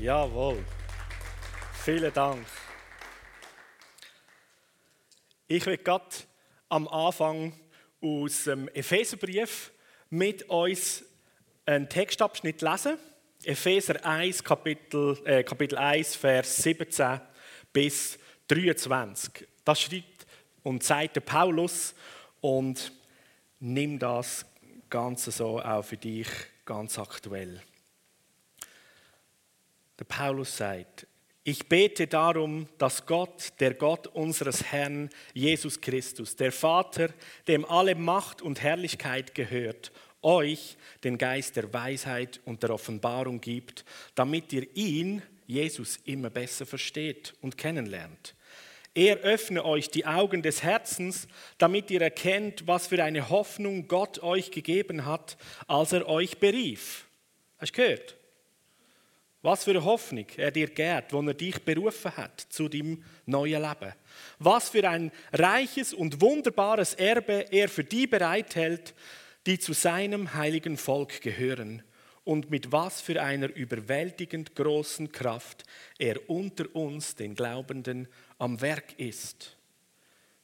Jawohl. Vielen Dank. Ich will gerade am Anfang aus dem Epheserbrief mit uns einen Textabschnitt lesen. Epheser 1, Kapitel, äh, Kapitel 1, Vers 17 bis 23. Das schreibt und zeigt der Paulus und nimm das Ganze so auch für dich ganz aktuell. Der Paulus sagt, ich bete darum, dass Gott, der Gott unseres Herrn Jesus Christus, der Vater, dem alle Macht und Herrlichkeit gehört, euch den Geist der Weisheit und der Offenbarung gibt, damit ihr ihn, Jesus, immer besser versteht und kennenlernt. Er öffne euch die Augen des Herzens, damit ihr erkennt, was für eine Hoffnung Gott euch gegeben hat, als er euch berief. Hast du gehört? Was für eine Hoffnung er dir gibt, wo er dich berufen hat zu dem neuen Leben. Was für ein reiches und wunderbares Erbe er für die bereithält, die zu seinem heiligen Volk gehören. Und mit was für einer überwältigend großen Kraft er unter uns, den Glaubenden, am Werk ist.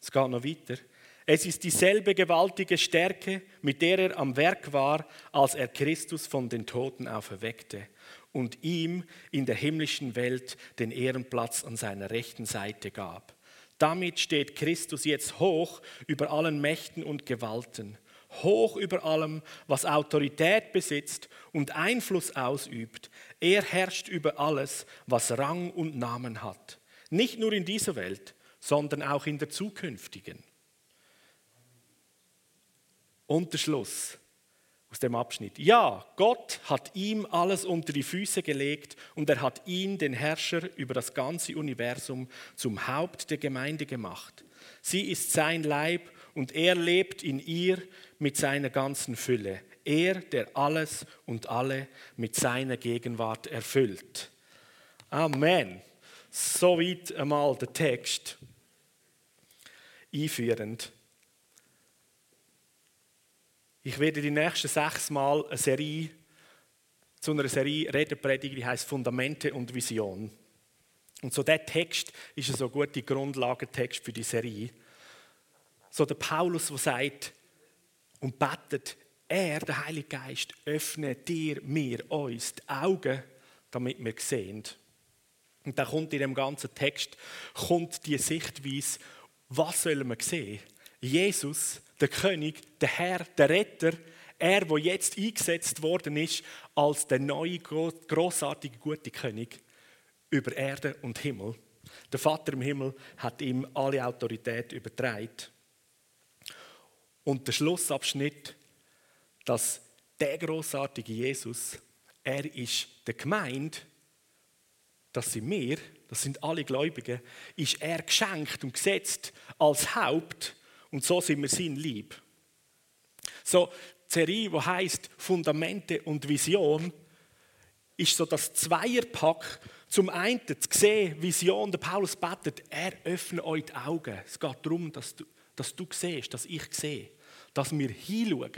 Es geht noch weiter. Es ist dieselbe gewaltige Stärke, mit der er am Werk war, als er Christus von den Toten auferweckte und ihm in der himmlischen Welt den Ehrenplatz an seiner rechten Seite gab. Damit steht Christus jetzt hoch über allen Mächten und Gewalten, hoch über allem, was Autorität besitzt und Einfluss ausübt. Er herrscht über alles, was Rang und Namen hat. Nicht nur in dieser Welt, sondern auch in der zukünftigen. Unterschluss aus dem Abschnitt. Ja, Gott hat ihm alles unter die Füße gelegt und er hat ihn, den Herrscher über das ganze Universum, zum Haupt der Gemeinde gemacht. Sie ist sein Leib und er lebt in ihr mit seiner ganzen Fülle. Er, der alles und alle mit seiner Gegenwart erfüllt. Amen. Soweit einmal der Text. Einführend. Ich werde die nächsten sechs Mal eine Serie zu einer Serie reden predigen, die heißt Fundamente und Vision. Und so der Text ist so guter Grundlagentext für die Serie. So der Paulus, der sagt und betet, er, der Heilige Geist, öffne dir, mir, uns die Augen, damit wir sehen. Und dann kommt in dem ganzen Text kommt die Sichtweise, was sollen wir sehen? Jesus der König, der Herr, der Retter, er, der jetzt eingesetzt worden ist als der neue, großartige, gute König über Erde und Himmel. Der Vater im Himmel hat ihm alle Autorität übertragen. Und der Schlussabschnitt, dass der großartige Jesus, er ist der Gemeinde, das sind wir, das sind alle Gläubigen, ist er geschenkt und gesetzt als Haupt und so sind wir sein Lieb. So, die Serie, die heisst Fundamente und Vision, ist so das Zweierpack, zum einen zu sehen, Vision, der Paulus betet, er öffnet euch die Augen. Es geht darum, dass du, dass du siehst, dass ich sehe, dass wir hinschauen.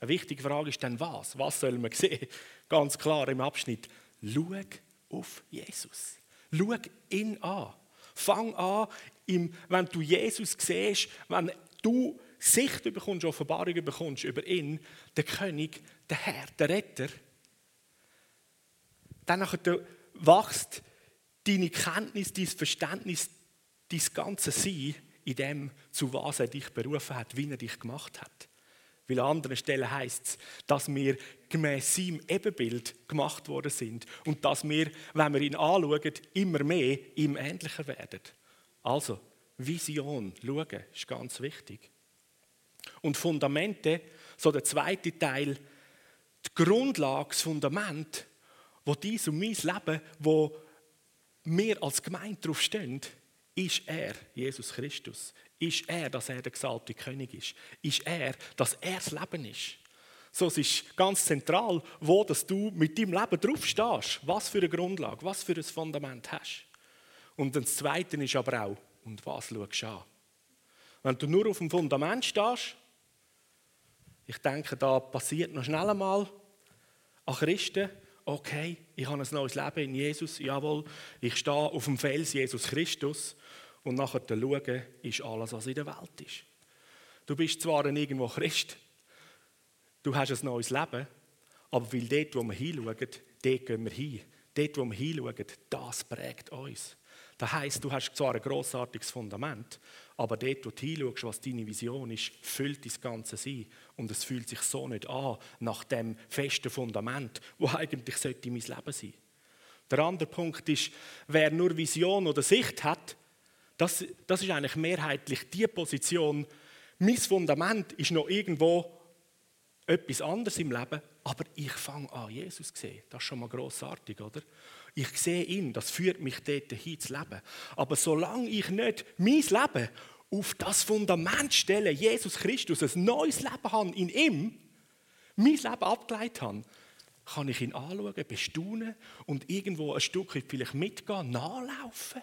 Eine wichtige Frage ist dann was? Was sollen wir sehen? Ganz klar im Abschnitt. Schau auf Jesus. Schau ihn an. Fang an, wenn du Jesus siehst, wenn du Sicht bekommst, Offenbarung bekommst über ihn, den König, den Herr, den Retter, dann wächst deine Kenntnis, dein Verständnis, dein ganze Sein in dem, zu was er dich berufen hat, wie er dich gemacht hat. Weil an anderen Stellen heißt es, dass wir gemäß seinem Ebenbild gemacht worden sind und dass wir, wenn wir ihn anschauen, immer mehr ihm ähnlicher werden. Also, Vision, schauen, ist ganz wichtig. Und Fundamente, so der zweite Teil, die Grundlage, das Fundament, wo dies und mein Leben, wo wir als Gemeinde drauf stehen, ist er, Jesus Christus. Ist er, dass er der gesalbte König ist. Ist er, dass er das Leben ist. So, es ist ganz zentral, wo dass du mit deinem Leben drauf stehst. Was für eine Grundlage, was für ein Fundament hast. Und das Zweite ist aber auch, und was schaust du an? Wenn du nur auf dem Fundament stehst, ich denke, da passiert noch schnell einmal an Christen okay, ich habe ein neues Leben in Jesus, jawohl, ich stehe auf dem Fels Jesus Christus und nachher schauen, ist alles, was in der Welt ist. Du bist zwar irgendwo Christ, du hast ein neues Leben, aber weil dort, wo wir hinschauen, dort gehen wir hin. Dort, wo wir hinschauen, das prägt uns. Das heisst, du hast zwar ein grossartiges Fundament, aber dort, wo du hinschaust, was deine Vision ist, füllt das Ganze sein. Und es fühlt sich so nicht an, nach dem festen Fundament, wo eigentlich sollte mein Leben sein. Der andere Punkt ist, wer nur Vision oder Sicht hat, das, das ist eigentlich mehrheitlich die Position, mein Fundament ist noch irgendwo etwas anderes im Leben, aber ich fange an, Jesus zu sehen. Das ist schon mal grossartig, oder? Ich sehe ihn, das führt mich dort hin zu leben. Aber solange ich nicht mein Leben auf das Fundament stelle, Jesus Christus, ein neues Leben habe in ihm, mein Leben abgeleitet habe, kann ich ihn anschauen, bestaunen und irgendwo ein Stück vielleicht mitgehen, nachlaufen,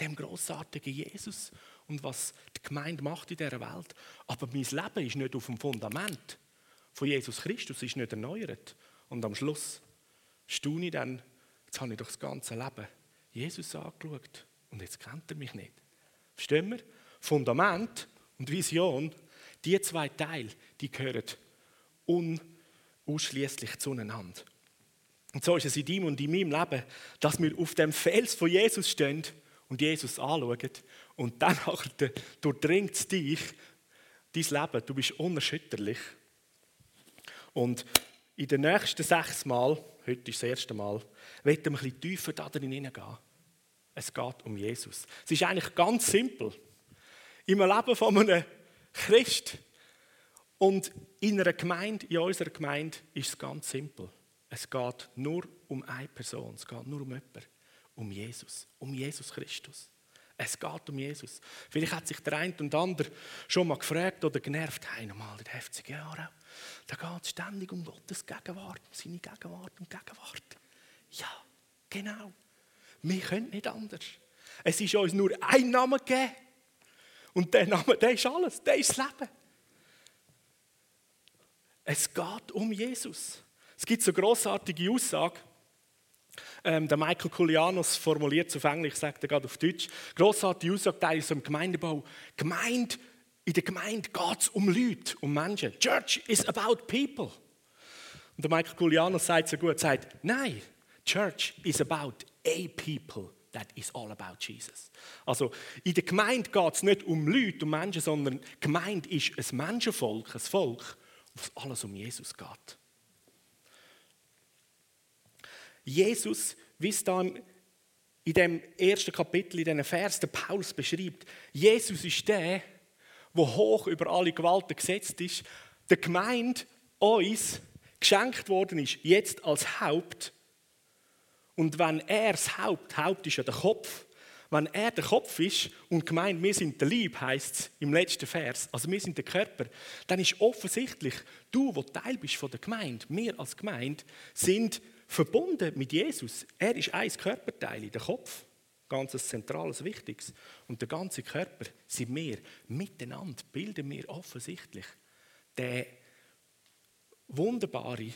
dem großartigen Jesus und was die Gemeinde macht in dieser Welt. Aber mein Leben ist nicht auf dem Fundament von Jesus Christus, ist nicht erneuert. Und am Schluss staune ich dann, jetzt habe ich doch das ganze Leben Jesus angeschaut und jetzt kennt er mich nicht. Verstehen wir? Fundament und Vision, die zwei Teile, die gehören unausschließlich zueinander. Und so ist es in deinem und in meinem Leben, dass wir auf dem Fels von Jesus stehen und Jesus anschauen und dann durchdringt es dich, dein Leben, du bist unerschütterlich. Und in den nächsten sechs Mal, heute ist das erste Mal, werden wir ein bisschen tiefer da drin hineingehen. Es geht um Jesus. Es ist eigentlich ganz simpel. Im Leben von einem Christ und in einer Gemeinde, in unserer Gemeinde, ist es ganz simpel. Es geht nur um eine Person, es geht nur um jemanden, um Jesus, um Jesus Christus. Es geht um Jesus. Vielleicht hat sich der eine und andere schon mal gefragt oder genervt, hey, normal in den 50 Jahren, da geht es ständig um Gottes Gegenwart, um seine Gegenwart und Gegenwart. Ja, genau. Wir können nicht anders. Es ist uns nur ein Name gegeben. Und der Name, der ist alles, der ist das Leben. Es geht um Jesus. Es gibt so eine grossartige Aussage, ähm, der Michael Koulianos formuliert es auf Englisch, sagt er gerade auf Deutsch. Grossartige Aussage, Teil so im Gemeindebau. Gemeinde, in der Gemeinde geht es um Leute, um Menschen. Church is about people. Und der Michael Koulianos sagt so gut, sagt, nein, Church is about a people. That is all about Jesus. Also in der Gemeinde geht es nicht um Leute, um Menschen, sondern Gemeinde ist ein Menschenvolk, ein Volk, wo alles um Jesus geht. Jesus, wie es dann in dem ersten Kapitel, in diesen Vers, der Paulus beschreibt, Jesus ist der, der hoch über alle Gewalten gesetzt ist, der Gemeinde uns geschenkt worden ist, jetzt als Haupt. Und wenn er das Haupt, Haupt ist ja der Kopf, wenn er der Kopf ist und gemeint, wir sind der Lieb, heißt es im letzten Vers, also wir sind der Körper, dann ist offensichtlich, du, wo Teil bist von der Gemeinde, wir als Gemeinde, sind verbunden mit Jesus. Er ist ein Körperteil, der Kopf, ganz zentrales, wichtiges. Und der ganze Körper sind wir miteinander, bilden wir offensichtlich der wunderbare,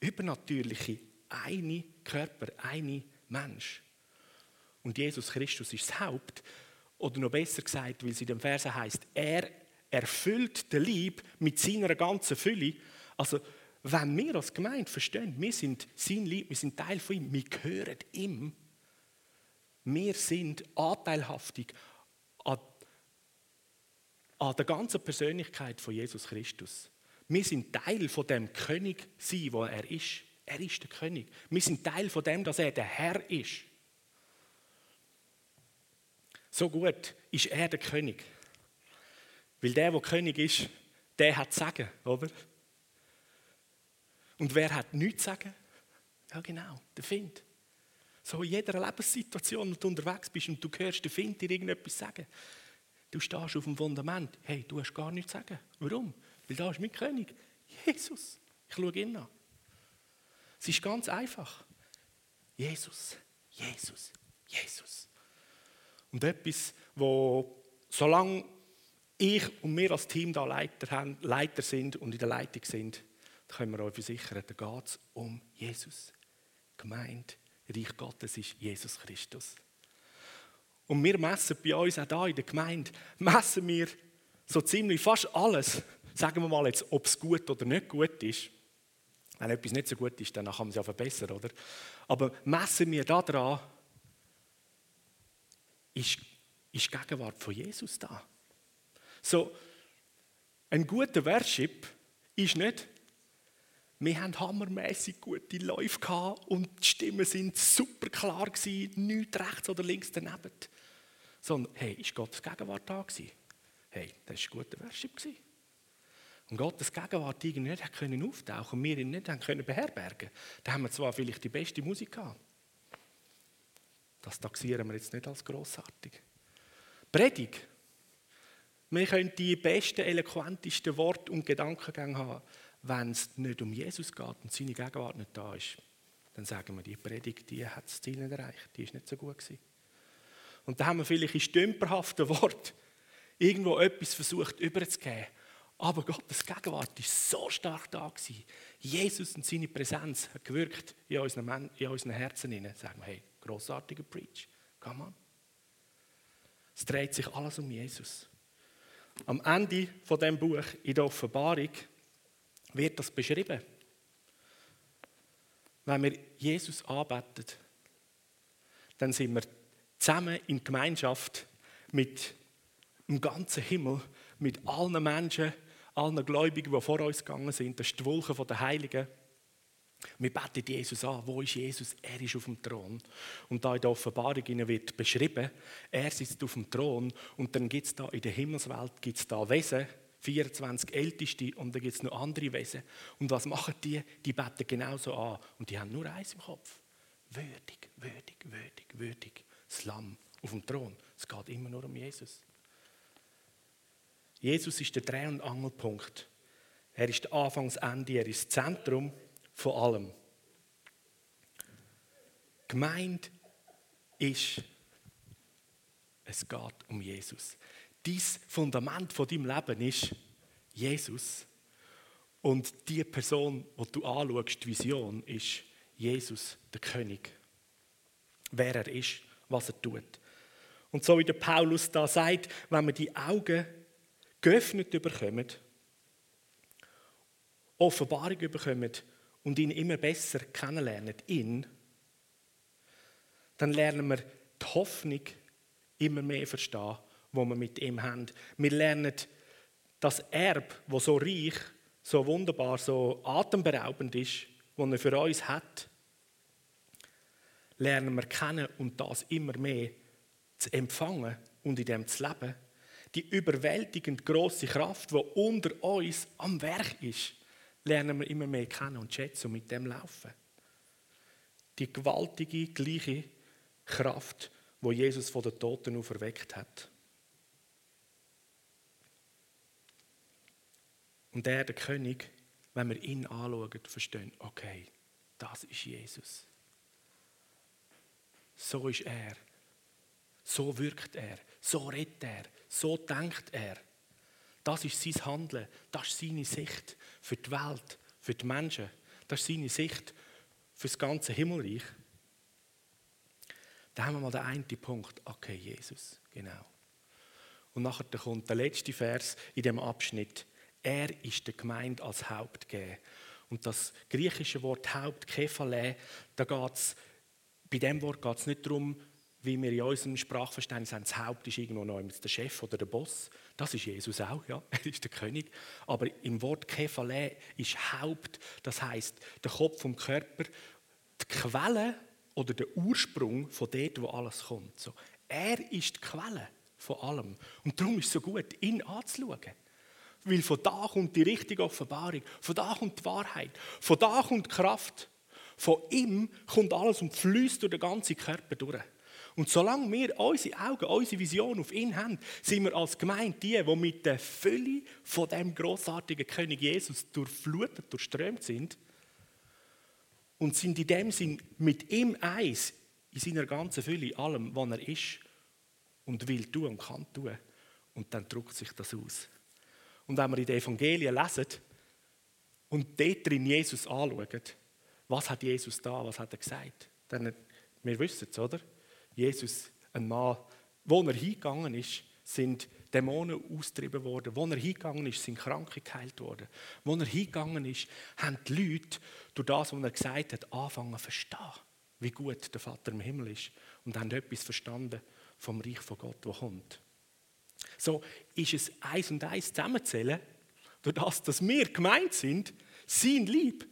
übernatürliche, eine Körper, eine Mensch. Und Jesus Christus ist das Haupt, oder noch besser gesagt, weil es in dem Versen heißt, er erfüllt den Lieb mit seiner ganzen Fülle. Also wenn wir als Gemeinde verstehen, wir sind sein Lieb, wir sind Teil von ihm, wir gehören ihm, wir sind anteilhaftig an, an der ganzen Persönlichkeit von Jesus Christus. Wir sind Teil von dem König sein, wo er ist. Er ist der König. Wir sind Teil von dem, dass er der Herr ist. So gut ist er der König. Weil der, der König ist, der hat Sagen, oder? Und wer hat nichts sagen? Ja, genau, der Find. So in jeder Lebenssituation, wo du unterwegs bist und du hörst den Find dir irgendetwas sagen. Du stehst auf dem Fundament. Hey, du hast gar nichts zu sagen. Warum? Weil da ist mein König. Jesus. Ich schaue ihn an. Es ist ganz einfach. Jesus, Jesus, Jesus. Und etwas, wo, solange ich und wir als Team da Leiter, haben, Leiter sind und in der Leitung sind, können wir euch versichern, da geht es um Jesus. gemeint, Reich Gottes ist Jesus Christus. Und wir messen bei uns auch hier in der Gemeinde, messen wir so ziemlich fast alles, sagen wir mal jetzt, ob es gut oder nicht gut ist. Wenn etwas nicht so gut ist, dann kann man es ja verbessern, oder? Aber messen wir daran, ist, ist die Gegenwart von Jesus da. So, ein guter Worship ist nicht, wir haben hammermäßig gute Läufe gehabt und die Stimmen sind super klar gewesen, nichts rechts oder links daneben. Sondern, hey, ist Gottes Gegenwart da gewesen? Hey, das war ein guter Worship gewesen. Und Gottes Gegenwart irgendwie nicht können auftauchen und wir ihn nicht haben können beherbergen, dann haben wir zwar vielleicht die beste Musik gehabt. Das taxieren wir jetzt nicht als grossartig. Predigt. Wir können die besten, eloquentesten Worte und Gedankengänge haben. Wenn es nicht um Jesus geht und seine Gegenwart nicht da ist, dann sagen wir, die Predigt die hat das Ziel nicht erreicht, die ist nicht so gut gewesen. Und dann haben wir vielleicht in stümperhaften Worten irgendwo etwas versucht überzugeben. Aber Gottes Gegenwart ist so stark da gewesen. Jesus und seine Präsenz hat gewirkt in unseren, in unseren Herzen hinein. Sagen wir, hey, großartiger Preach, come on. Es dreht sich alles um Jesus. Am Ende von dem Buch in der Offenbarung wird das beschrieben. Wenn wir Jesus anbeten, dann sind wir zusammen in Gemeinschaft mit dem ganzen Himmel, mit allen Menschen, allen Gläubigen, die vor uns gegangen sind. Das ist die Wolke der Heiligen. Wir beten Jesus an. Wo ist Jesus? Er ist auf dem Thron. Und da in der Offenbarung wird beschrieben, er sitzt auf dem Thron und dann gibt es da in der Himmelswelt gibt's da Wesen, 24 Älteste und dann gibt es noch andere Wesen. Und was machen die? Die beten genauso an und die haben nur eins im Kopf. Würdig, würdig, würdig, würdig. Das Lamm auf dem Thron. Es geht immer nur um Jesus. Jesus ist der Dreh- und Angelpunkt. Er ist der Anfangsende, er ist das Zentrum von allem. Gemeint ist, es geht um Jesus. Dies Fundament von deinem Leben ist Jesus. Und die Person, die du anschaust, die Vision, ist Jesus, der König. Wer er ist, was er tut. Und so wie der Paulus da sagt, wenn wir die Augen geöffnet bekommen, Offenbarung bekommen und ihn immer besser kennenlernen, ihn, dann lernen wir die Hoffnung immer mehr verstehen, wo wir mit ihm haben. Wir lernen das Erb, wo so reich, so wunderbar, so atemberaubend ist, was er für uns hat, lernen wir kennen und das immer mehr zu empfangen und in dem zu leben. Die überwältigend große Kraft, die unter uns am Werk ist, lernen wir immer mehr kennen und schätzen und mit dem laufen. Die gewaltige, gleiche Kraft, wo Jesus von den Toten auferweckt hat. Und er, der König, wenn wir ihn anschauen, verstehen, okay, das ist Jesus. So ist er. So wirkt er. So redet er. So denkt er. Das ist sein Handeln. Das ist seine Sicht für die Welt, für die Menschen. Das ist seine Sicht für das ganze Himmelreich. Da haben wir mal den einen Punkt. Okay, Jesus, genau. Und nachher kommt der letzte Vers in dem Abschnitt. Er ist der Gemeinde als Haupt gegeben. Und das griechische Wort Haupt, Kephale, da geht's, bei dem Wort geht es nicht darum, wie wir in unserem Sprachverständnis haben, das Haupt ist irgendwo noch der Chef oder der Boss. Das ist Jesus auch, ja, er ist der König. Aber im Wort Kephale ist Haupt, das heißt der Kopf vom Körper, die Quelle oder der Ursprung von dort, wo alles kommt. So, er ist die Quelle von allem. Und darum ist es so gut, ihn anzuschauen. Weil von da kommt die richtige Offenbarung, von da kommt die Wahrheit, von da kommt die Kraft. Von ihm kommt alles und fließt durch den ganzen Körper durch. Und solange wir unsere Augen, unsere Vision auf ihn haben, sind wir als Gemeinde die, die mit der Fülle von dem großartigen König Jesus durchflutet, durchströmt sind und sind in dem Sinn mit ihm eins in seiner ganzen Fülle, allem, was er ist und will tun und kann tun. Und dann drückt sich das aus. Und wenn wir in den Evangelien lesen und dort drin Jesus anschauen, Was hat Jesus da? Was hat er gesagt? Denn wir wissen es, oder? Jesus, ein Mann, wo er hingegangen ist, sind Dämonen austrieben worden. Wo er hingegangen ist, sind Kranke geheilt worden. Wo er hingegangen ist, haben die Leute durch das, was er gesagt hat, angefangen zu verstehen, wie gut der Vater im Himmel ist. Und haben etwas verstanden vom Reich von Gott, das kommt. So ist es eins und eins zusammenzählen, durch das, dass wir gemeint sind, sein Lieb.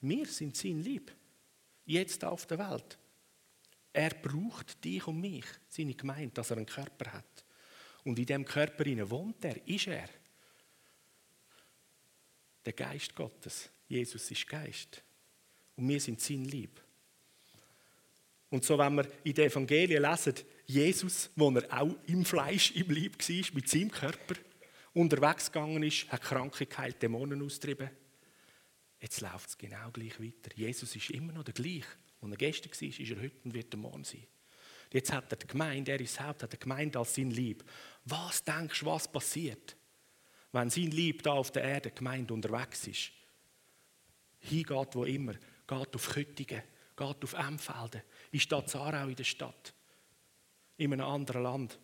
Wir sind sein Lieb. Jetzt auf der Welt. Er braucht dich und mich, seine Gemeinde, dass er einen Körper hat. Und in dem Körper wohnt er, ist er. Der Geist Gottes. Jesus ist Geist. Und wir sind sein Lieb. Und so, wenn wir in den Evangelien lesen, Jesus, wo er auch im Fleisch, im Lieb war, mit seinem Körper, unterwegs gegangen ist, hat Kranke geheilt, Dämonen austrieben. Jetzt läuft es genau gleich weiter. Jesus ist immer noch der gleiche. Und er gestern war, ist er heute und wird der Morgen sein. Jetzt hat er die Gemeinde, er ist Haupt, hat die Gemeinde als sein Lieb. Was denkst du, was passiert, wenn sein Lieb da auf der Erde, Gemeinde, unterwegs ist? Hingeht, wo immer, geht auf Küttingen, geht auf Emfelden, ist da Zarau in der Stadt, in einem anderen Land,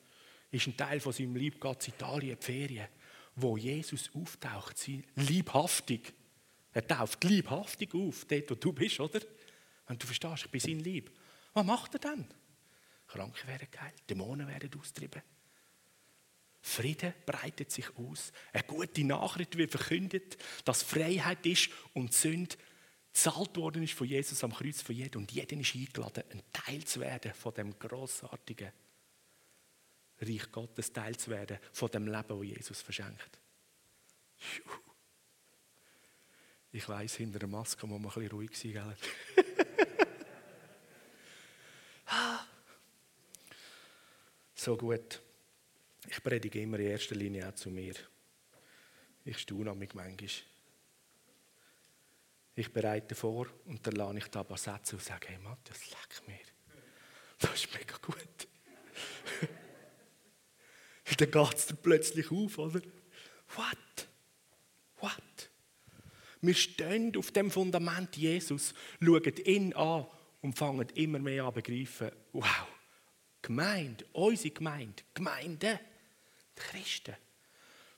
ist ein Teil von seinem Lieb, geht in Italien, die Ferien, wo Jesus auftaucht, sie liebhaftig. Er tauft liebhaftig auf, dort wo du bist, oder? Wenn du verstehst, ich bin sein Lieb. Was macht er dann? Kranke werden geheilt, Dämonen werden austrieben. Frieden breitet sich aus. Eine gute Nachricht wird verkündet, dass Freiheit ist und Sünde zahlt worden ist von Jesus am Kreuz für jeden. Und jeder ist eingeladen, ein Teil zu werden von dem großartigen Reich Gottes, Teil zu werden von dem Leben, das Jesus verschenkt. Ich weiß, hinter der Maske muss man ein bisschen ruhig. Gell? So gut. Ich predige immer in erster Linie auch zu mir. Ich staune mich manchmal. Ich bereite vor und dann lade ich da ein paar Sätze und sage, hey Matthias, leck mir. Das ist mega gut. dann geht es plötzlich auf, oder? What? What? Wir stehen auf dem Fundament Jesus, schauen ihn an und fangen immer mehr an zu begreifen, wow, Gemeinde, unsere Gemeinde, Gemeinde, die Christen.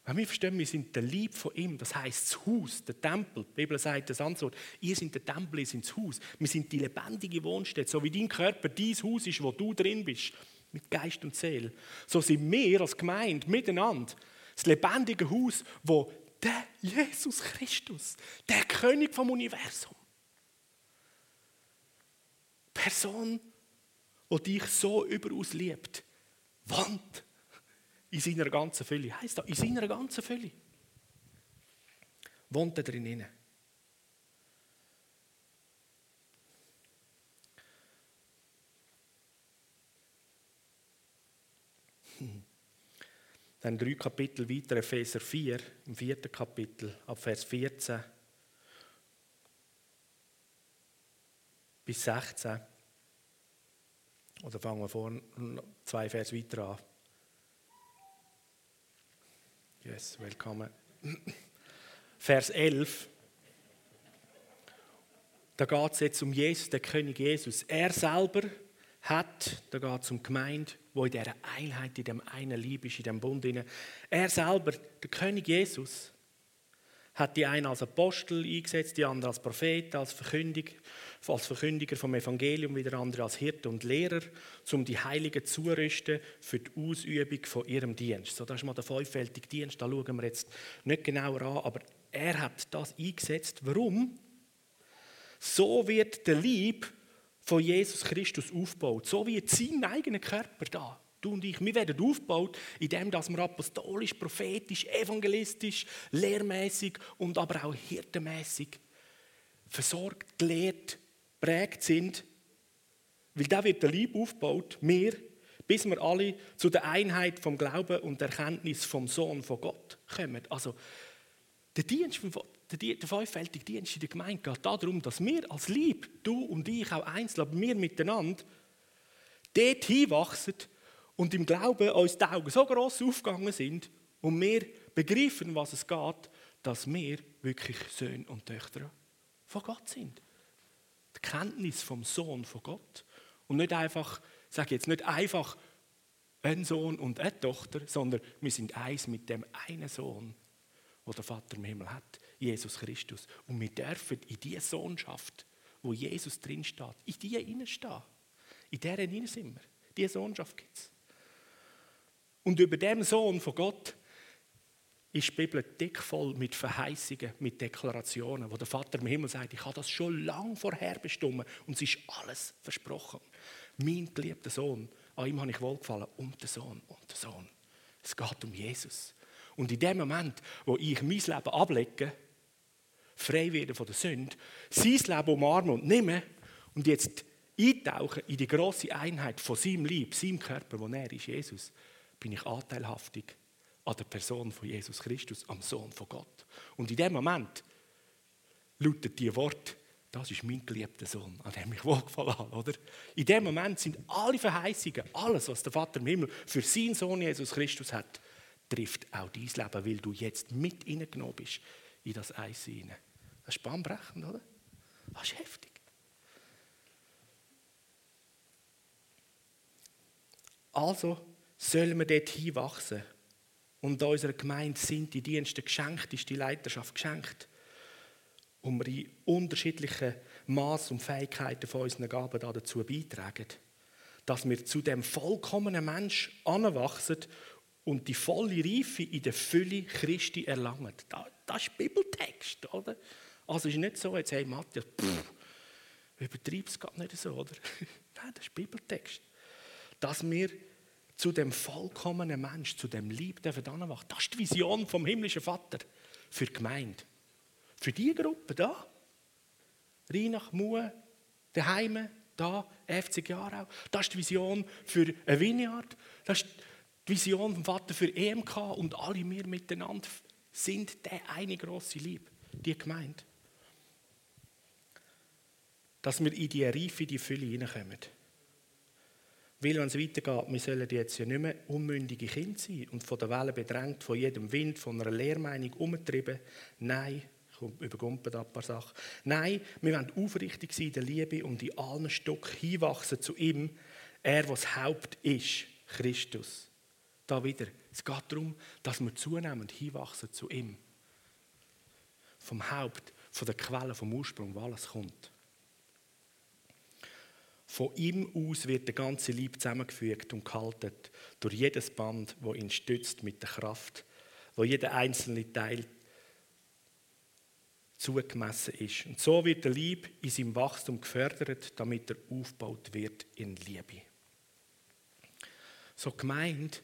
Wenn wir verstehen, wir sind der Lieb von ihm, das heißt das Haus, der Tempel. Die Bibel sagt das Antwort, ihr seid der Tempel, ihr seid das Haus. Wir sind die lebendige Wohnstätte, so wie dein Körper dein Haus ist, wo du drin bist, mit Geist und Seele. So sind wir als Gemeinde miteinander das lebendige Haus, wo der Jesus Christus, der König vom Universum, Person, die dich so überaus liebt, wohnt in seiner ganzen Fülle. Heißt das, in seiner ganzen Fülle wohnt er drin. Dann drei Kapitel weiter, Epheser 4, im vierten Kapitel, ab Vers 14 bis 16. Oder fangen wir vorne zwei Vers weiter an. Yes, willkommen. Vers 11. Da geht es jetzt um Jesus, der König Jesus. Er selber hat, da geht es um die Gemeinde, wo in dieser Einheit, in dem einen Liebe ist, in dem Bund. Er selber, der König Jesus, hat die einen als Apostel eingesetzt, die anderen als Prophet, als Verkündiger, als Verkündiger vom Evangelium, wieder andere als Hirte und Lehrer, um die Heiligen zurüsten für die Ausübung von ihrem Dienst. So, das ist mal der fünffältige Dienst, da schauen wir jetzt nicht genauer an, aber er hat das eingesetzt. Warum? So wird der Lieb von Jesus Christus aufgebaut. So wie sein eigener Körper da. Du und ich, wir werden aufgebaut, indem wir apostolisch, prophetisch, evangelistisch, lehrmäßig und aber auch hirtenmäßig versorgt, gelehrt, prägt sind. Weil da wird der Lieb aufgebaut, wir, bis wir alle zu der Einheit vom Glauben und der Erkenntnis vom Sohn von Gott kommen. Also der Dienst vom der, der fünffältige Dienst in der Gemeinde geht darum, dass wir als Lieb, du und ich auch einzeln, aber wir miteinander, dort hinwachsen und im Glauben uns die Augen so gross aufgegangen sind und wir begreifen, was es geht, dass wir wirklich Söhne und Töchter von Gott sind. Die Kenntnis vom Sohn von Gott. Und nicht einfach, ich sage jetzt nicht einfach ein Sohn und eine Tochter, sondern wir sind eins mit dem einen Sohn, wo der Vater im Himmel hat, Jesus Christus. Und wir dürfen in diese Sohnschaft, wo Jesus drin steht, in die hineinstehen. In der hinein sind wir. Diese Sohnschaft gibt es. Und über dem Sohn von Gott ist die Bibel dick voll mit Verheißungen, mit Deklarationen, wo der Vater im Himmel sagt, ich habe das schon lange vorher bestimmt und es ist alles versprochen. Mein geliebter Sohn, an ihm habe ich wohlgefallen und der Sohn und der Sohn. Es geht um Jesus. Und in dem Moment, wo ich mein Leben ablege, frei werde von der Sünde, sein Leben umarmen und nehmen und jetzt eintauchen in die große Einheit von seinem Lieb, seinem Körper, wo er ist, Jesus, bin ich anteilhaftig an der Person von Jesus Christus, am Sohn von Gott. Und in dem Moment lautet die Wort, das ist mein geliebter Sohn, an dem ich wohlgefallen habe. Oder? In dem Moment sind alle Verheißungen, alles, was der Vater im Himmel für seinen Sohn Jesus Christus hat, trifft auch dein Leben, weil du jetzt mit hineingenommen bist in das Eis hinein. Das ist bahnbrechend, oder? Das ist heftig. Also sollen wir dort hinwachsen. Und unserer Gemeinde sind die Dienste geschenkt, ist die Leiterschaft geschenkt. Und wir in unterschiedlichen Maß und Fähigkeiten von unseren Gaben dazu beitragen, dass wir zu dem vollkommenen Mensch anwachsen und die volle Reife in der Fülle Christi erlangen. Das ist Bibeltext, oder? Also ist nicht so, jetzt, hey Matthias, pff, übertreib es gar nicht so, oder? Nein, das ist Bibeltext. Dass wir zu dem vollkommenen Mensch, zu dem Lieb dürfen anwachen. Das ist die Vision vom himmlischen Vater für die Gemeinde. Für diese Gruppe da. Rheinach, Mue, daheim, da, FC Aarau. Das ist die Vision für eine Vineyard. Das ist die Vision vom Vater für EMK und alle wir miteinander sind der eine große Liebe, die Gemeinde. Dass wir in die Reife, in die Fülle hineinkommen. Weil, wenn es weitergeht, wir sollen jetzt ja nicht mehr unmündige Kinder sein und von der Welle bedrängt, von jedem Wind, von einer Lehrmeinung umgetrieben. Nein, ich übergumpe ein paar Sachen. Nein, wir wollen aufrichtig sein in der Liebe und in allen Stück hinwachsen zu ihm, er, was Haupt ist, Christus. Da wieder, es geht darum, dass wir zunehmend hinwachsen zu ihm. Vom Haupt, von der Quelle, vom Ursprung, wo alles kommt. Von ihm aus wird der ganze Lieb zusammengefügt und gehalten durch jedes Band, wo ihn stützt mit der Kraft, wo jeder einzelne Teil zugemessen ist. Und so wird der Lieb in seinem Wachstum gefördert, damit er aufgebaut wird in Liebe. So gemeint,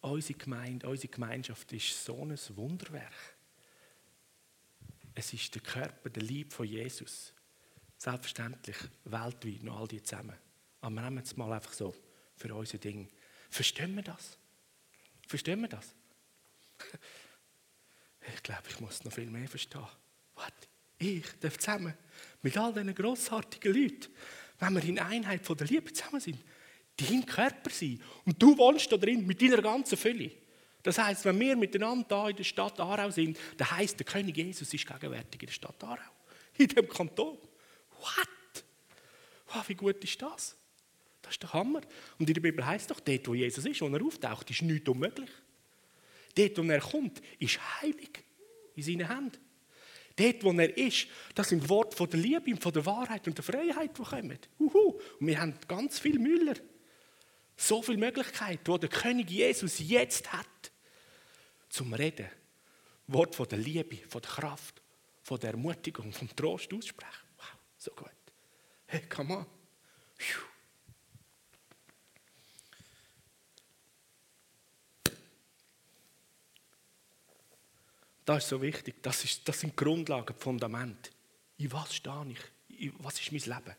unsere Gemeinde, unsere Gemeinschaft ist so ein Wunderwerk. Es ist der Körper, der Lieb von Jesus. Selbstverständlich weltweit noch all die zusammen. Aber wir nehmen es mal einfach so für unser Ding. Verstehen wir das? Verstehen wir das? Ich glaube, ich muss noch viel mehr verstehen. Was? Ich darf zusammen mit all diesen grossartigen Leuten, wenn wir in Einheit von der Liebe zusammen sind, dein Körper sein. Und du wohnst da drin mit deiner ganzen Fülle. Das heißt, wenn wir miteinander hier in der Stadt Aarau sind, dann heißt der König Jesus ist gegenwärtig in der Stadt Aarau. In dem Kanton. What? Wow, wie gut ist das? Das ist der Hammer. Und in der Bibel heißt doch, dort, wo Jesus ist, wo er auftaucht, ist nichts unmöglich. Dort, wo er kommt, ist heilig in seinen Händen. Dort, wo er ist, das sind Worte von der Liebe, von der Wahrheit und der Freiheit, die kommen. Uhu. Und wir haben ganz viele Müller. So viele Möglichkeiten, die der König Jesus jetzt hat, zum Reden. Wort von der Liebe, von der Kraft, von der Ermutigung, vom Trost aussprechen. So gut. Hey, come on. Das ist so wichtig. Das, ist, das sind Grundlagen, Fundament. In was stehe ich? In was ist mein Leben?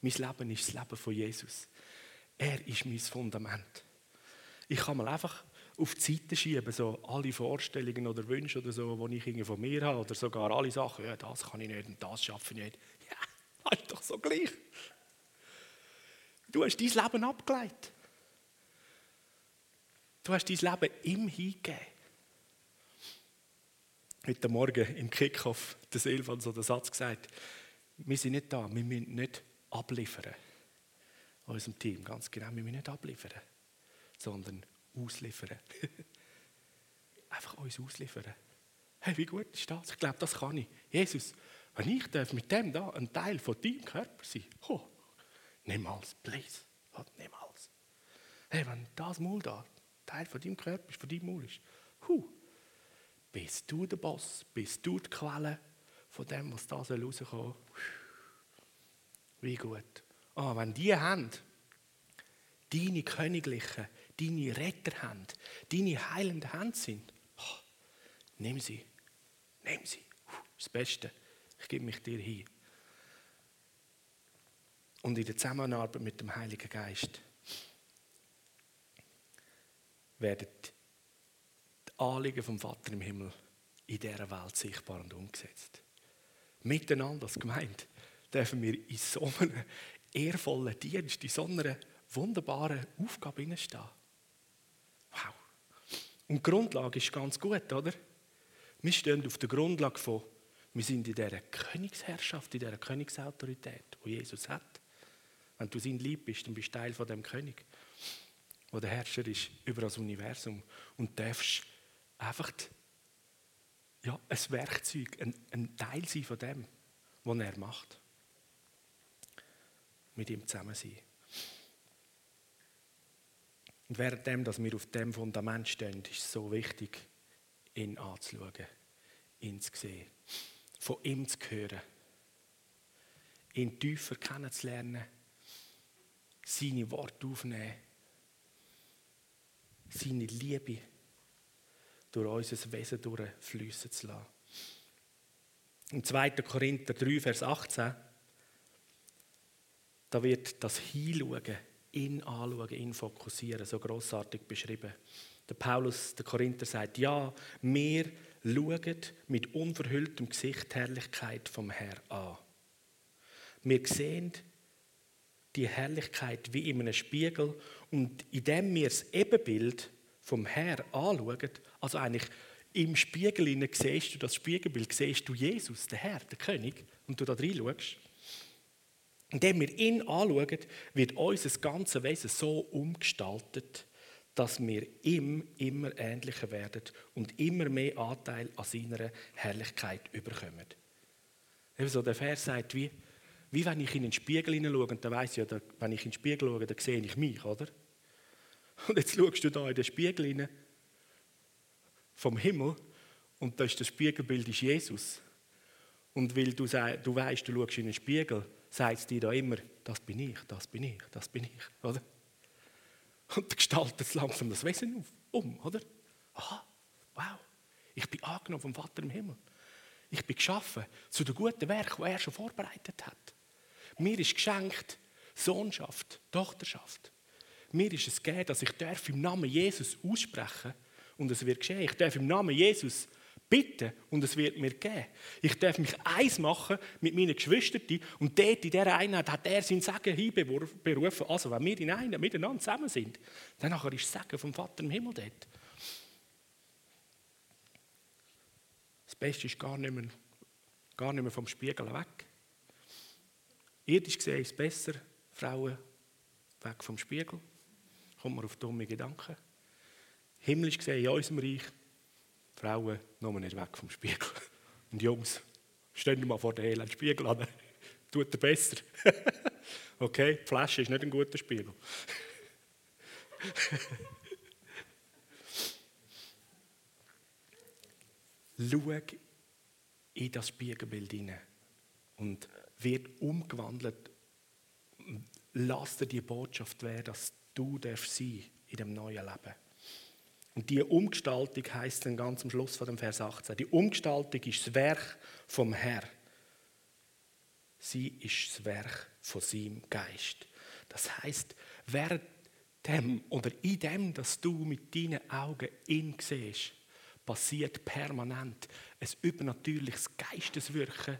Mein Leben ist das Leben von Jesus. Er ist mein Fundament. Ich kann mal einfach auf die Seite schieben, so alle Vorstellungen oder Wünsche oder so, die ich von mir habe, oder sogar alle Sachen, ja, das kann ich nicht und das schaffe ich nicht. Das ist doch so gleich. Du hast dein Leben abgeleitet. Du hast dein Leben ihm hingegeben. Heute Morgen im Kickoff des Silvan so den Satz gesagt, wir sind nicht da, wir müssen nicht abliefern. Unserem Team, ganz genau, wir müssen nicht abliefern, sondern ausliefern. Einfach uns ausliefern. Hey, wie gut ist das? Ich glaube, das kann ich. Jesus, wenn ich darf mit dem da ein Teil von deinem Körper sein oh, niemals, please. Oh, niemals. Hey, wenn das Maul da Teil von deinem Körper ist, von deinem Maul ist, huh, bist du der Boss, bist du die Quelle von dem, was da rauskommen soll. Wie gut. Ah, wenn die Hände deine königlichen, deine Retterhände, deine heilenden Hände sind, oh, nimm sie, nimm sie. Das Beste. Ich gebe mich dir hin. Und in der Zusammenarbeit mit dem Heiligen Geist werden die Anliegen vom Vater im Himmel in dieser Welt sichtbar und umgesetzt. Miteinander als Gemeinde dürfen wir in so einem ehrvollen Dienst, in so einer wunderbaren Aufgabe stehen. Wow. Und die Grundlage ist ganz gut, oder? Wir stehen auf der Grundlage von, wir sind in dieser Königsherrschaft, in dieser Königsautorität, die Jesus hat. Wenn du sein Lieb bist, dann bist du Teil von dem König, wo der Herrscher ist über das Universum und darfst einfach ja, ein Werkzeug, ein, ein Teil sein von dem, was er macht. Mit ihm zusammen sein. Und währenddem, dass wir auf dem Fundament stehen, ist es so wichtig, ihn anzuschauen, ihn zu sehen, von ihm zu hören, ihn tiefer kennenzulernen, seine Worte aufnehmen, seine Liebe durch unser Wesen durchfließen zu lassen. Im 2. Korinther 3, Vers 18, da wird das Hinschauen, ihn anschauen, ihn fokussieren, so großartig beschrieben. Der Paulus, der Korinther sagt, ja, wir schauen mit unverhülltem Gesicht die Herrlichkeit vom Herrn an. Wir sehen die Herrlichkeit wie in einem Spiegel und indem wir das Ebenbild vom Herrn anschauen, also eigentlich im Spiegel siehst du das Spiegelbild, siehst du Jesus, der Herr, der König, und du da reinschaust. Indem wir ihn anschauen, wird unser ganzes Wesen so umgestaltet, dass wir ihm immer ähnlicher werden und immer mehr Anteil an seiner Herrlichkeit überkommen. so der Vers sagt, wie, wie wenn ich in den Spiegel hineinschaue, und dann weiss ich ja, wenn ich in den Spiegel schaue, dann sehe ich mich, oder? Und jetzt schaust du da in den Spiegel hinein vom Himmel und da ist das Spiegelbild ist Jesus. Und weil du, du weißt, du schaust in den Spiegel, sagt es dir da immer, das bin ich, das bin ich, das bin ich, oder? Und gestaltet es langsam das Wesen um, oder? Aha, wow, ich bin angenommen vom Vater im Himmel. Ich bin geschaffen zu den guten Werken, die er schon vorbereitet hat. Mir ist geschenkt Sohnschaft, Tochterschaft. Mir ist es gegeben, dass ich darf im Namen Jesus aussprechen und es wird geschehen. Ich darf im Namen Jesus bitten und es wird mir geben. Ich darf mich eins machen mit meinen Geschwistern und dort in dieser Einheit hat er sein Segen hinberufen. Also wenn wir in einer miteinander zusammen sind, dann ist das Segen vom Vater im Himmel dort. Das Beste ist gar nicht mehr, gar nicht mehr vom Spiegel weg. Irdisch gesehen ist es besser, Frauen weg vom Spiegel kommt man auf dumme Gedanken. Himmlisch gesehen, in unserem Reich, Frauen nur nicht weg vom Spiegel. Und Jungs, stehen mal vor der elenden Spiegel an. Tut er besser. okay, die Flasche ist nicht ein guter Spiegel. Schau in das Spiegelbild hinein und wird umgewandelt. Lass dir die Botschaft werden, dass du darfst sein in dem neuen Leben. Und die Umgestaltung heißt dann ganz am Schluss von dem Vers 18. Die Umgestaltung ist das Werk vom Herr. Sie ist das Werk von seinem Geist. Das heißt, während dem oder in dem, dass du mit deinen Augen ihn siehst, passiert permanent ein übernatürliches Geisteswirken,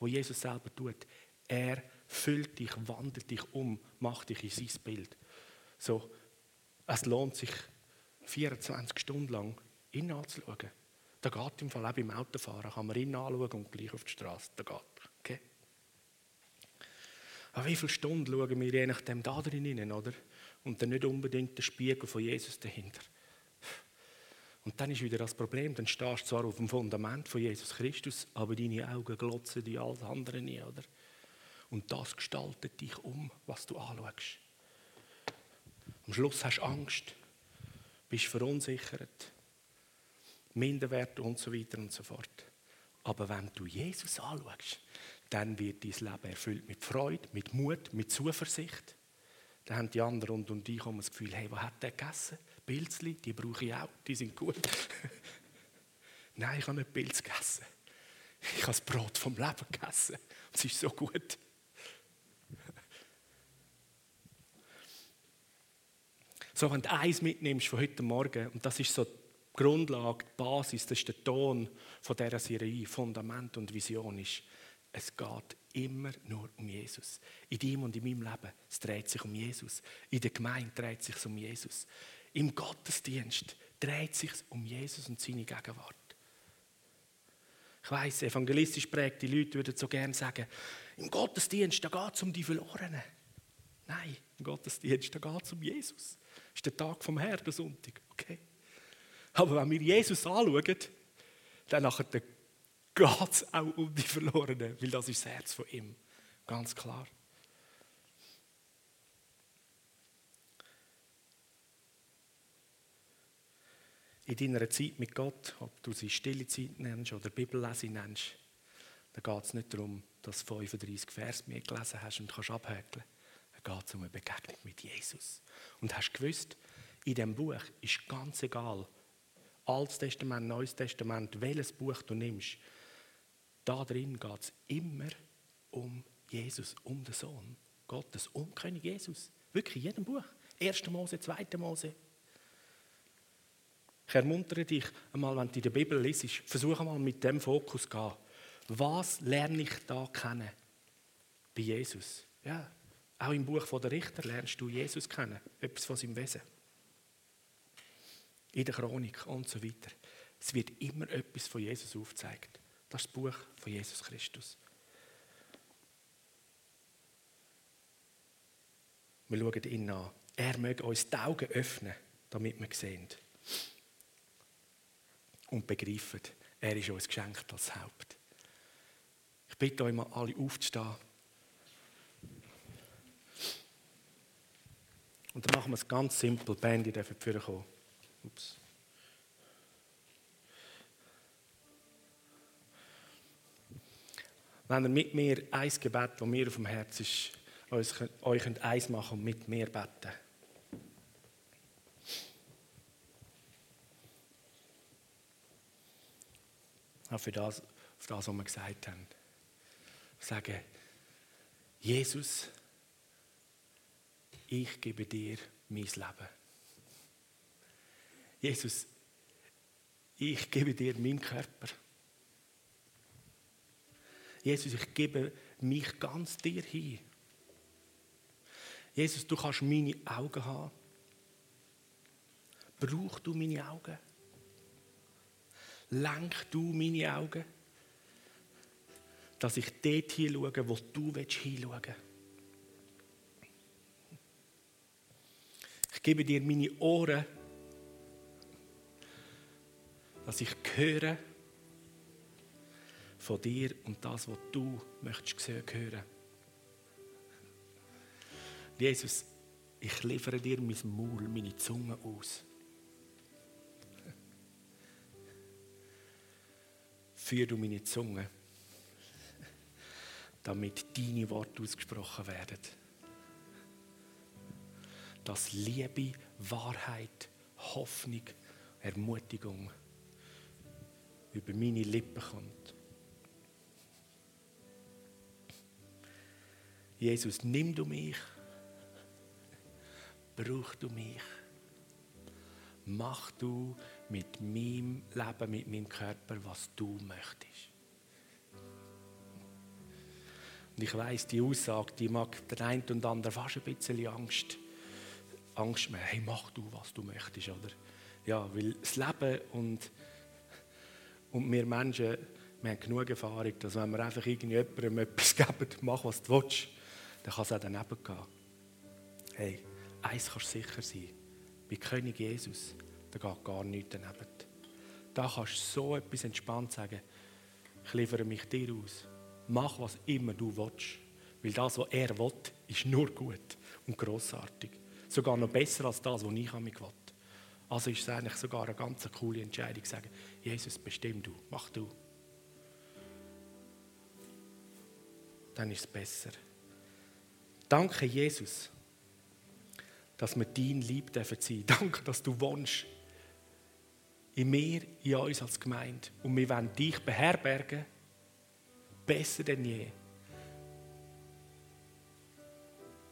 wo Jesus selber tut. Er füllt dich, wandelt dich um, macht dich in sein Bild. So, es lohnt sich 24 Stunden lang ihn anzuschauen. Da geht im Fall auch beim Autofahren, kann man ihn anschauen und gleich auf die Straße. Da geht. Okay? An wie viele Stunden schauen wir je nachdem da drin hinein, oder? Und dann nicht unbedingt der Spiegel von Jesus dahinter. Und dann ist wieder das Problem, dann stehst du zwar auf dem Fundament von Jesus Christus, aber deine Augen glotzen die alles andere nie, oder? Und das gestaltet dich um, was du anschaust. Am Schluss hast du Angst, bist verunsichert, Minderwert und so weiter und so fort. Aber wenn du Jesus anschaust, dann wird dein Leben erfüllt mit Freude, mit Mut, mit Zuversicht. Dann haben die anderen rund um dich das Gefühl, hey, was hat der gegessen? Pilzli, die brauche ich auch, die sind gut. Nein, ich habe nicht Pilz gegessen. Ich habe das Brot vom Leben gegessen. Es ist so gut. So, wenn du eins mitnimmst von heute Morgen, und das ist so die Grundlage, die Basis, das ist der Ton von dieser Serie, Fundament und Vision ist, es geht immer nur um Jesus. In deinem und in meinem Leben, es dreht sich um Jesus. In der Gemeinde dreht es sich um Jesus. Im Gottesdienst dreht sich um Jesus und seine Gegenwart. Ich weiss, evangelistisch prägte Leute würden so gerne sagen, im Gottesdienst, da geht es um die Verlorenen. Nein, im Gottesdienst, da geht es um Jesus. Ist der Tag vom Herrn, der Sonntag. Okay? Aber wenn wir Jesus anschauen, dann geht es auch um die Verlorenen, weil das ist das Herz von ihm. Ganz klar. in deiner Zeit mit Gott, ob du sie stille Zeit nennst oder Bibellese nennst, dann geht es nicht darum, dass du 35 Vers mehr gelesen hast und kannst abhäkeln. Geht es um eine Begegnung mit Jesus. Und hast gewusst, in diesem Buch ist ganz egal, Altes Testament, Neues Testament, welches Buch du nimmst, da drin geht es immer um Jesus, um den Sohn Gottes, um König Jesus. Wirklich in jedem Buch. 1. Mose, 2. Mose, ich ermuntere dich einmal, wenn du in der Bibel liest, versuche mal mit dem Fokus zu gehen. Was lerne ich da kennen? Bei Jesus. Ja, auch im Buch der Richter lernst du Jesus kennen. Etwas von seinem Wesen. In der Chronik und so weiter. Es wird immer etwas von Jesus aufgezeigt. Das ist das Buch von Jesus Christus. Wir schauen ihn an. Er möge uns die Augen öffnen, damit wir sehen und begreifen, er ist uns geschenkt als Haupt. Ich bitte euch mal alle aufzustehen. Und dann machen wir es ganz simpel. Die Band, die dürfen kommen. Ups. Wenn ihr mit mir ein Gebet, das mir auf dem Herzen ist, euch könnt eins machen und mit mir beten. Auch für das, auf das, was wir gesagt haben. Sagen, Jesus, ich gebe dir mein Leben. Jesus, ich gebe dir meinen Körper. Jesus, ich gebe mich ganz dir hin. Jesus, du kannst meine Augen haben. Brauch du meine Augen? lenk du meine Augen, dass ich dort hinschaue, wo du hinschauen willst. Ich gebe dir meine Ohren, dass ich höre von dir und das, was du möchtest hören. Jesus, ich liefere dir mein Maul, meine Zunge aus. Führ du meine Zunge, damit deine Worte ausgesprochen werden. Dass Liebe, Wahrheit, Hoffnung, Ermutigung über meine Lippen kommt. Jesus, nimm du mich, brauch du mich, mach du mit meinem Leben, mit meinem Körper, was du möchtest. Und ich weiß, die Aussage, die mag der eine und andere fast ein bisschen Angst, Angst mehr. Hey, mach du, was du möchtest, oder? Ja, weil das Leben und, und wir Menschen, wir haben genug Erfahrung, dass wenn wir einfach irgendjemandem etwas geben, mach was du willst, dann kann es auch daneben gehen. Hey, eins kannst du sicher sein. Bei König Jesus, da geht gar nichts daneben. Da kannst du so etwas entspannt sagen, ich liefere mich dir aus. Mach, was immer du willst. Weil das, was er will, ist nur gut und grossartig. Sogar noch besser als das, was ich mich will. Also ist es eigentlich sogar eine ganz coole Entscheidung, zu sagen, Jesus, bestimm du, mach du. Dann ist es besser. Danke, Jesus, dass wir dein Lieb dürfen sein. Danke, dass du wohnst in mir, in uns als Gemeinde. Und wir wollen dich beherbergen, besser denn je.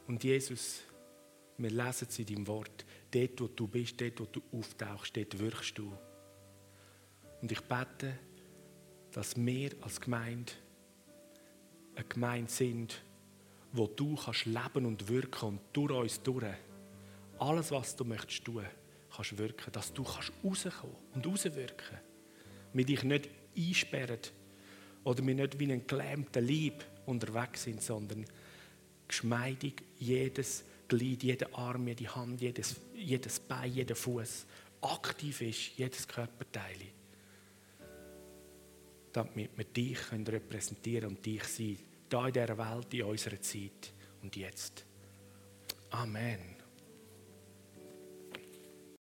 Und Jesus, wir lesen es in deinem Wort. Dort, wo du bist, dort, wo du auftauchst, dort wirkst du. Und ich bete, dass wir als Gemeinde eine Gemeinde sind, wo du kannst leben und wirken und durch uns durch alles, was du möchtest tun, kannst wirken, dass du kannst rauskommen und rauswirken. Wir dich nicht einsperren oder wir nicht wie ein gelähmter Lieb unterwegs sind, sondern geschmeidig jedes Glied, jeder Arm, jede Hand, jedes, jedes Bein, jeder Fuß aktiv ist, jedes Körperteil. Damit wir dich repräsentieren und dich sein, da in dieser Welt, in unserer Zeit und jetzt. Amen.